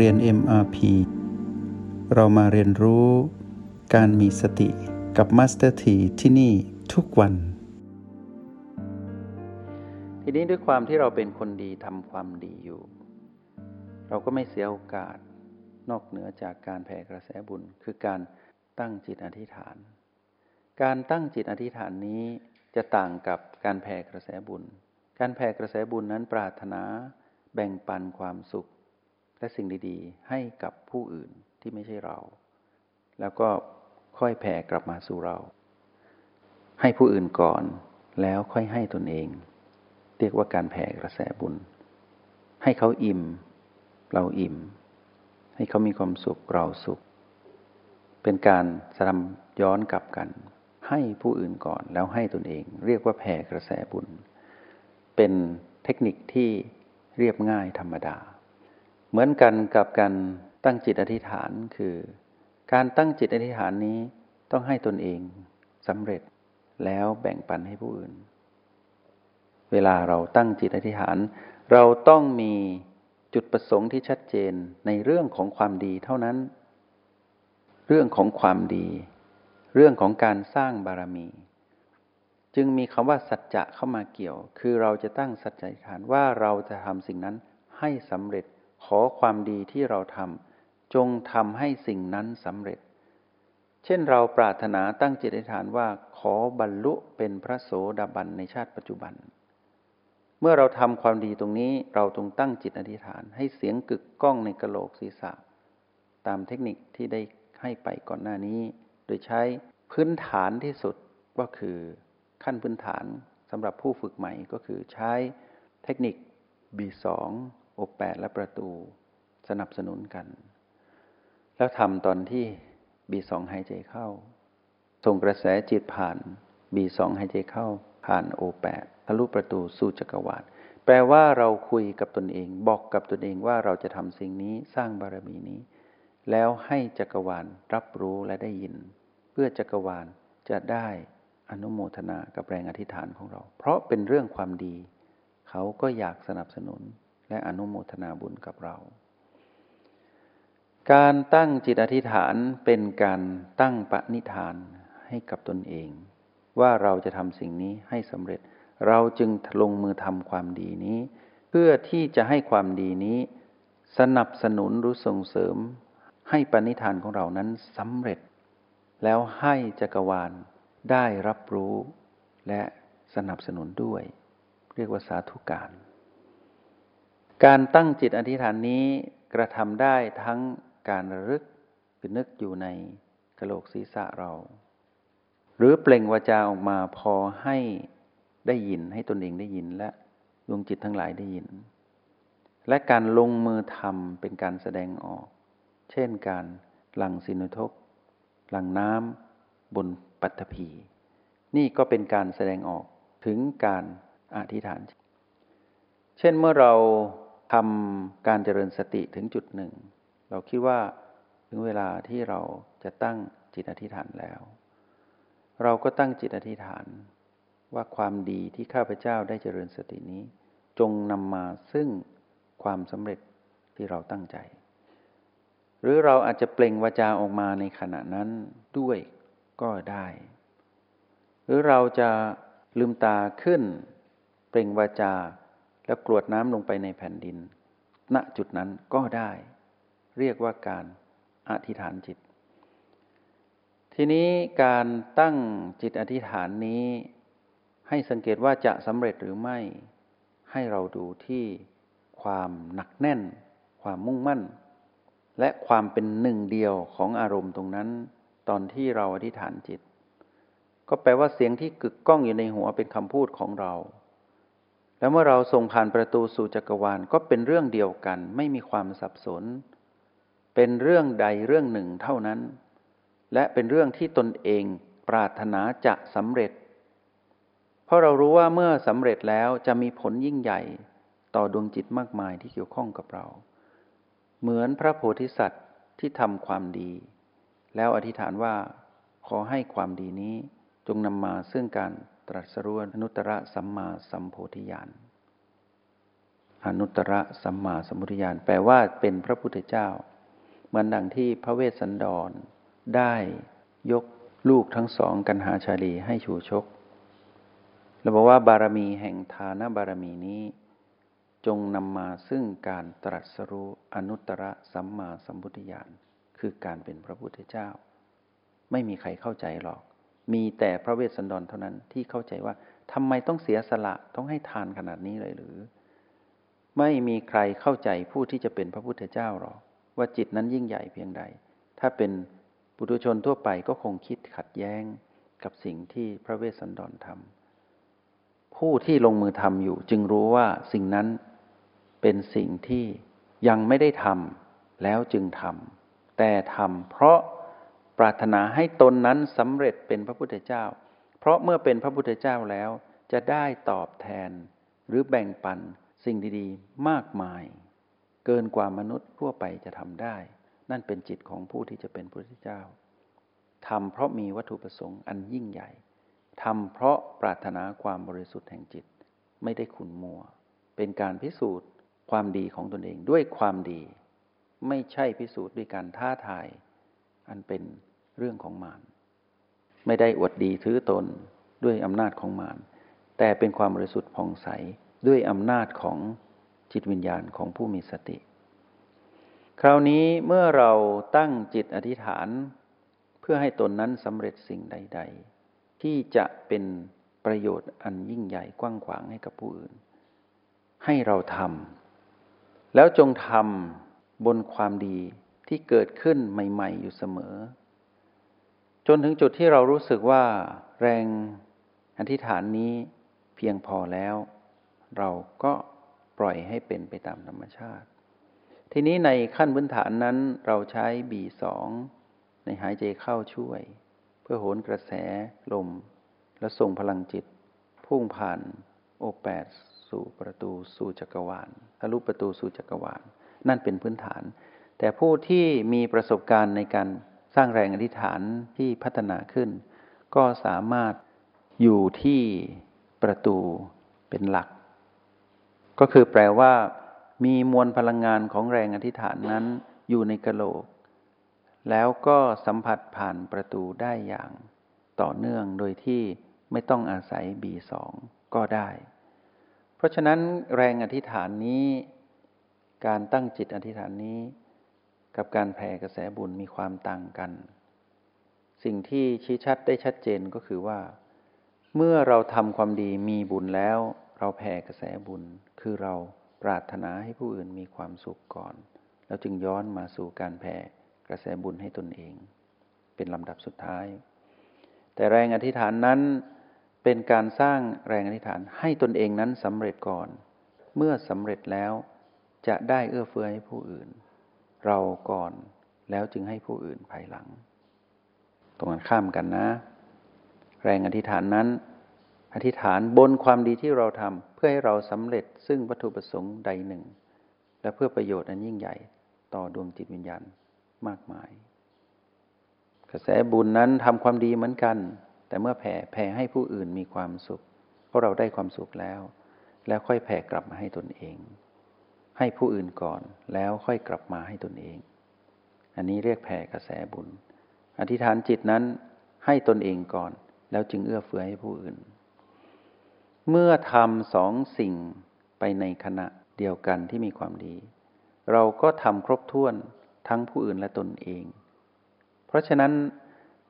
เรียน MRP เรามาเรียนรู้การมีสติกับ Master T ที่ที่นี่ทุกวัน ทีนี้ด้วยความที่เราเป็นคนดีทำความดีอยู่ เราก็ไม่เสียโอกาสนอกเหนือจากการแผ่กระแสบุญ คือการตั้งจิตอธิษฐาน การตั้งจิตอธิษฐานนี้จะต่างกับการแผ่กระแสบุญ การแผ่กระแสบุญนั้นปรารถนาแบ่งปันความสุข และสิ่งดีๆ ให้กับผู้อื่นที่ไม่ใช่เรา แล้วก็ค่อยแผ่กลับมาสู่เรา ให้ผู้อื่นก่อนแล้วค่อยให้ตนเอง เรียกว่าการแผ่กระแสบุญ ให้เขาอิ่ม เราอิ่ม ให้เขามีความสุขเราสุข เป็นการสลัมย้อนกลับกัน ให้ผู้อื่นก่อนแล้วให้ตนเอง เรียกว่าแผ่กระแสบุญ เป็นเทคนิคที่เรียบง่ายธรรมดา เหมือนกันกับการตั้งจิตอธิษฐานคือ การตั้งจิตอธิษฐานนี้ต้องให้ตนเองสำเร็จแล้วแบ่งปันให้ผู้อื่น เวลาเราตั้งจิตอธิษฐาน เราต้องมีจุดประสงค์ที่ชัดเจนในเรื่องของความดีเท่านั้น เรื่องของความดี เรื่องของการสร้างบารมี จึงมีคำว่าสัจจะเข้ามาเกี่ยว คือเราจะตั้งสัจจะฐานว่าเราจะทำสิ่งนั้นให้สำเร็จ ขอความดีที่เราทำจงทำให้สิ่งนั้นสำเร็จ เช่นเราปรารถนาตั้งจิตอธิษฐานว่าขอบรรลุเป็นพระโสดาบันในชาติปัจจุบัน เมื่อเราทำความดีตรงนี้เราต้องตั้งจิตอธิษฐาน ให้เสียงกึกก้องในกระโหลกศีรษะ ตามเทคนิคที่ได้ให้ไปก่อนหน้านี้ โดยใช้พื้นฐานที่สุดก็คือขั้นพื้นฐานสำหรับผู้ฝึกใหม่ก็คือใช้เทคนิค B2 อบแปดและประตูสนับสนุนกัน แล้วทำตอนที่ B2 หายใจเข้า ส่งกระแสจิตผ่าน B2 หายใจเข้า ผ่าน O8 ทะลุประตูสู่จักรวาลแปลว่าเราคุยกับตนเองบอกกับตนเองว่าเราจะทำสิ่งนี้สร้างบารมีนี้ แล้วให้จักรวาลรับรู้และได้ยิน เพื่อจักรวาลจะได้อนุโมทนากับแรงอธิษฐานของเรา เพราะเป็นเรื่องความดี เขาก็อยากสนับสนุน และอนุโมทนาบุญกับเรา การตั้งจิตอธิษฐานเป็นการตั้งปณิธานให้กับตนเอง ว่าเราจะทำสิ่งนี้ให้สำเร็จ เราจึงลงมือทำความดีนี้ เพื่อที่จะให้ความดีนี้ สนับสนุนหรือส่งเสริม ให้ปณิธานของเรานั้นสำเร็จ แล้วให้จักรวาลได้รับรู้และสนับสนุนด้วย เรียกว่าสาธุการ การตั้งจิตอธิษฐานนี้กระทำได้ทั้งการระลึกคือนึกอยู่ในกระโหลกศีรษะเรา หรือเปล่งวาจาออกมาพอให้ได้ยินให้ตนเองได้ยินและดวงจิตทั้งหลายได้ยิน และการลงมือทำเป็นการแสดงออก เช่นการหลังสินุทกหลังน้ำบนปัตภีนี่ก็เป็นการแสดงออกถึงการอธิษฐาน เช่นเมื่อเรา ทำการเจริญสติถึงจุดหนึ่ง เราคิดว่าถึงเวลาที่เราจะตั้งจิตอธิษฐานแล้ว เราก็ตั้งจิตอธิษฐานว่าความดีที่ข้าพเจ้าได้เจริญสตินี้ จงนำมาซึ่งความสำเร็จที่เราตั้งใจ หรือเราอาจจะเปล่งวาจาออกมาในขณะนั้นด้วยก็ได้ หรือเราจะลืมตาขึ้น เปล่งวาจา แล้วกรวดน้ำลงไปในแผ่นดิน ณจุดนั้นก็ได้ เรียกว่าการอธิษฐานจิต ทีนี้การตั้งจิตอธิษฐานนี้ ให้สังเกตว่าจะสำเร็จหรือไม่ ให้เราดูที่ความหนักแน่น ความมุ่งมั่น และความเป็นหนึ่งเดียวของอารมณ์ตรงนั้น ตอนที่เราอธิษฐานจิต ก็แปลว่าเสียงที่กึกก้องอยู่ในหัวเป็นคำพูดของเรา แล้วเมื่อเราส่งผ่านประตูสู่จักรวาลก็เป็นเรื่องเดียวกัน ไม่มีความสับสน เป็นเรื่องใดเรื่องหนึ่งเท่านั้น และเป็นเรื่องที่ตนเองปรารถนาจะสำเร็จ เพราะเรารู้ว่าเมื่อสำเร็จแล้วจะมีผลยิ่งใหญ่ต่อดวงจิตมากมายที่เกี่ยวข้องกับเรา เหมือนพระโพธิสัตว์ที่ทำความดี แล้วอธิษฐานว่าขอให้ความดีนี้จงนำมาซึ่งการ ตรัสรู้อนุตตรสัมมาสัมโพธิญาณอนุตตรสัมมาสัมพุทธญาณแปลว่าเป็นพระพุทธเจ้า เหมือนดังที่พระเวสสันดร ได้ยกลูกทั้งสองกันหาชาลีให้ชูชกเราบอกว่าบารมีแห่งทานบารมีนี้ จงนำมาซึ่งการตรัสรู้อนุตตรสัมมาสัมพุทธญาณคือการเป็นพระพุทธเจ้า ไม่มีใครเข้าใจหรอก มีแต่พระเวสสันดรเท่านั้นที่เข้าใจว่าทำไมต้องเสียสละต้องให้ทานขนาดนี้เลยหรือ ไม่มีใครเข้าใจผู้ที่จะเป็นพระพุทธเจ้าหรอกว่าจิตนั้นยิ่งใหญ่เพียงใด ถ้าเป็นปุถุชนทั่วไปก็คงคิดขัดแย้งกับสิ่งที่พระเวสสันดรทำผู้ที่ลงมือทำอยู่ จึงรู้ว่าสิ่งนั้นเป็นสิ่งที่ยังไม่ได้ทำแล้วจึงทำแต่ทำเพราะ ปรารถนาให้ตนนั้นสำเร็จเป็นพระพุทธเจ้า เพราะเมื่อเป็นพระพุทธเจ้าแล้ว จะได้ตอบแทนหรือแบ่งปันสิ่งดีๆ มากมาย เกินกว่ามนุษย์ทั่วไปจะทำได้ นั่นเป็นจิตของผู้ที่จะเป็นพระพุทธเจ้าทำเพราะมีวัตถุประสงค์อันยิ่งใหญ่ทำเพราะปรารถนาความบริสุทธิ์แห่งจิต ไม่ได้ขุนมัว เป็นการพิสูจน์ความดีของตนเองด้วยความดี ไม่ใช่พิสูจน์ด้วยการท้าทาย อันเป็นเรื่องของมารไม่ได้อวดดีถือตนด้วยอำนาจของมารแต่เป็นความบริสุทธิ์ผ่องใสด้วยอำนาจของจิตวิญญาณของผู้มีสติ คราวนี้เมื่อเราตั้งจิตอธิษฐาน เพื่อให้ตนนั้นสำเร็จสิ่งใด ๆ ที่จะเป็นประโยชน์อันยิ่งใหญ่กว้างขวางให้กับผู้อื่น ให้เราทำแล้วจงทำบนความดี ที่เกิดขึ้นใหม่ ๆ อยู่เสมอ จนถึงจุดที่เรารู้สึกว่า แรงอธิษฐานนี้เพียงพอแล้ว เราก็ปล่อยให้เป็นไปตามธรรมชาติ ทีนี้ในขั้นพื้นฐานนั้นเราใช้บีสองในหายใจเข้าช่วย เพื่อโหนกระแสลม และส่งพลังจิต พุ่งผ่านโอแปดสู่ประตูสู่จักรวาลทะลุประตูสู่จักรวาล นั่นเป็นพื้นฐาน แต่ผู้ที่มีประสบการณ์ในการสร้างแรงอธิษฐานที่พัฒนาขึ้น ก็สามารถอยู่ที่ประตูเป็นหลัก ก็คือแปลว่า มีมวลพลังงานของแรงอธิษฐานนั้นอยู่ในกะโหลก แล้วก็สัมผัสผ่านประตูได้อย่างต่อเนื่องโดยที่ไม่ต้องอาศัยบีสองก็ได้ เพราะฉะนั้นแรงอธิษฐานนี้ การตั้งจิตอธิษฐานนี้ กับการแผ่กระแสบุญมีความต่างกัน สิ่งที่ชี้ชัดได้ชัดเจนก็คือว่า เมื่อเราทำความดีมีบุญแล้ว เราแผ่กระแสบุญ คือเราปรารถนาให้ผู้อื่นมีความสุขก่อน แล้วจึงย้อนมาสู่การแผ่กระแสบุญให้ตนเอง เป็นลำดับสุดท้าย แต่แรงอธิษฐานนั้นเป็นการสร้างแรงอธิษฐานให้ตนเองนั้นสำเร็จก่อน เมื่อสำเร็จแล้วจะได้เอื้อเฟื้อให้ผู้อื่น เราก่อนแล้วจึงให้ผู้อื่นภายหลัง ตรงกันข้ามกันนะ แรงอธิษฐานนั้น อธิษฐานบนความดีที่เราทำเพื่อให้เราสำเร็จซึ่งวัตถุประสงค์ใดหนึ่ง และเพื่อประโยชน์อันยิ่งใหญ่ต่อดวงจิตวิญญาณมากมาย กระแสบุญนั้นทำความดีเหมือนกัน แต่เมื่อแผ่แผ่ให้ผู้อื่นมีความสุขเพราะเราได้ความสุขแล้ว แล้วค่อยแผ่กลับมาให้ตนเอง ให้ผู้อื่นก่อนแล้วค่อยกลับมาให้ตนเอง อันนี้เรียกแผ่กระแสบุญ อธิษฐานจิตนั้นให้ตนเองก่อน แล้วจึงเอื้อเฟื้อให้ผู้อื่น เมื่อทำสองสิ่งไปในขณะเดียวกันที่มีความดี เราก็ทำครบถ้วนทั้งผู้อื่นและตนเอง เพราะฉะนั้น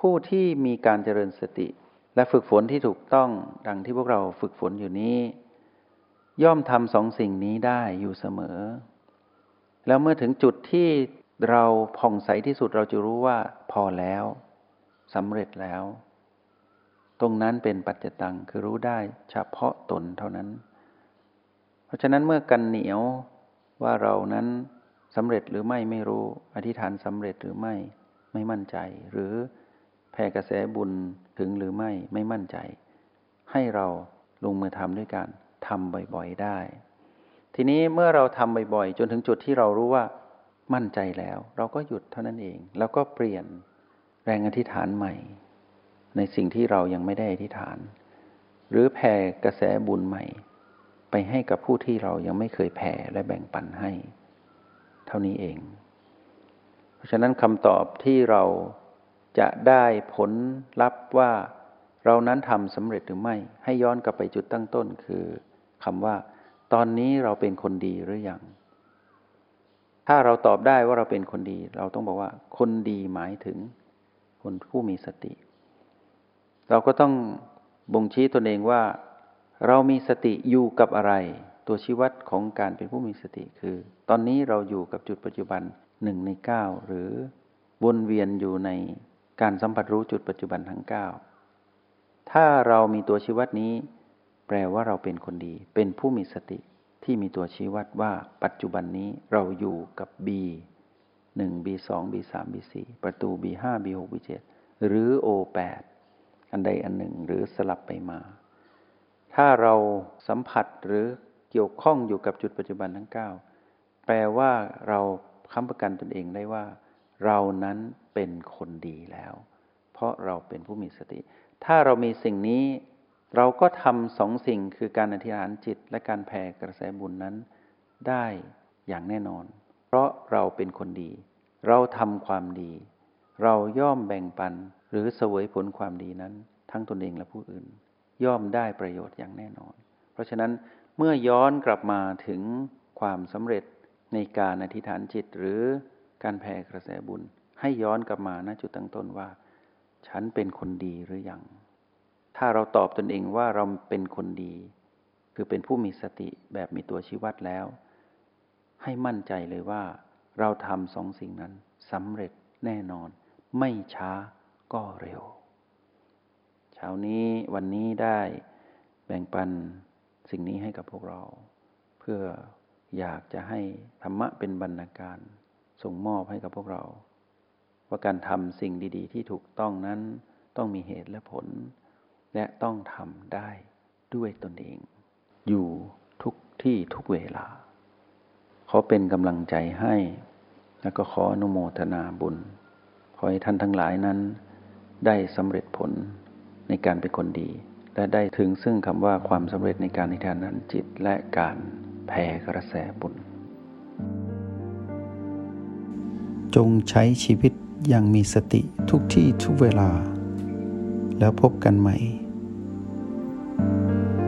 ผู้ที่มีการเจริญสติและฝึกฝนที่ถูกต้องดังที่พวกเราฝึกฝนอยู่นี้ ย่อมทำสองสิ่งนี้ได้อยู่เสมอ แล้วเมื่อถึงจุดที่เราผ่องใสที่สุดเราจะรู้ว่าพอแล้วสำเร็จแล้ว ตรงนั้นเป็นปัจจตังคือรู้ได้เฉพาะตนเท่านั้น เพราะฉะนั้นเมื่อกันเหนียวว่าเรานั้นสำเร็จหรือไม่ไม่รู้อธิษฐานสำเร็จหรือไม่ไม่มั่นใจ หรือแผ่กระแสบุญถึงหรือไม่ไม่มั่นใจ ให้เราลงมือทำด้วยการ ทำบ่อยๆได้ ทีนี้เมื่อเราทำบ่อยๆ จนถึงจุดที่เรารู้ว่ามั่นใจแล้ว เราก็หยุดเท่านั้นเอง แล้วก็เปลี่ยนแรงอธิษฐานใหม่ ในสิ่งที่เรายังไม่ได้อธิษฐาน หรือแผ่กระแสบุญใหม่ ไปให้กับผู้ที่เรายังไม่เคยแผ่และแบ่งปันให้ เท่านี้เอง เพราะฉะนั้นคำตอบที่เราจะได้ผลลัพธ์ว่าเรานั้นทำสำเร็จหรือไม่ ให้ย้อนกลับไปจุดตั้งต้นคือ คำว่า ตอนนี้เราเป็นคนดีหรือยัง ถ้าเราตอบได้ว่าเราเป็นคนดี เราต้องบอกว่า คนดีหมายถึง คนผู้มีสติ เราก็ต้องบ่งชี้ตนเองว่า เรามีสติอยู่กับอะไร ตัวชี้วัดของการเป็นผู้มีสติคือ ตอนนี้เราอยู่กับจุดปัจจุบันหนึ่งในเก้าหรือวนเวียนอยู่ในการสัมผัสรู้จุดปัจจุบันทั้งเก้าถ้าเรามีตัวชี้วัดนี้ ลว่าเราเป็นคนดี เป็นผู้มีสติที่มีตัวชี้วัดว่า ปัจจุบันนี้เราอยู่กับ B 1 B2 B3 B4 ประตู B5 B6 B7 หรือ O8 อันใดอันหนึ่งหรือสลับไปมา ถ้าเราสัมผัสหรือเกี่ยวข้องอยู่กับจุดปัจจุบันทั้ง 9 แปลว่าเราค้ำประกันตนเองได้ว่า เรานั้นเป็นคนดีแล้ว เพราะเราเป็นผู้มีสติ ถ้าเรามีสิ่งนี้ เราก็ทำสองสิ่งคือการอธิษฐานจิตและการแผ่กระแสบุญนั้นได้อย่างแน่นอน เพราะเราเป็นคนดี เราทำความดี เราย่อมแบ่งปันหรือเสวยผลความดีนั้น ทั้งตนเองและผู้อื่น ย่อมได้ประโยชน์อย่างแน่นอน เพราะฉะนั้นเมื่อย้อนกลับมาถึงความสำเร็จในการอธิษฐานจิตหรือการแผ่กระแสบุญ ให้ย้อนกลับมาณจุดตั้งต้นว่า ฉันเป็นคนดีหรือยัง ถ้าเราตอบตนเองว่าเราเป็นคนดี คือเป็นผู้มีสติแบบมีตัวชี้วัดแล้ว ให้มั่นใจเลยว่า เราทำสองสิ่งนั้นสำเร็จแน่นอน ไม่ช้าก็เร็ว เช้านี้วันนี้ได้แบ่งปันสิ่งนี้ให้กับพวกเรา เพื่ออยากจะให้ธรรมะเป็นบรรณาการส่งมอบให้กับพวกเรา ว่าการทำสิ่งดี ๆ ที่ถูกต้องนั้นต้องมีเหตุและผล และต้องทำได้ด้วยตนเอง อยู่ทุกที่ทุกเวลา ขอเป็นกำลังใจให้ แล้วก็ขออนุโมทนาบุญ ขอให้ท่านทั้งหลายนั้น ได้สำเร็จผลในการเป็นคนดี และได้ถึงซึ่งคำว่าความสำเร็จในการนิทานนั้นจิตและการแผ่กระแสบุญ จงใช้ชีวิตอย่างมีสติทุกที่ทุกเวลา แล้วพบกันใหม่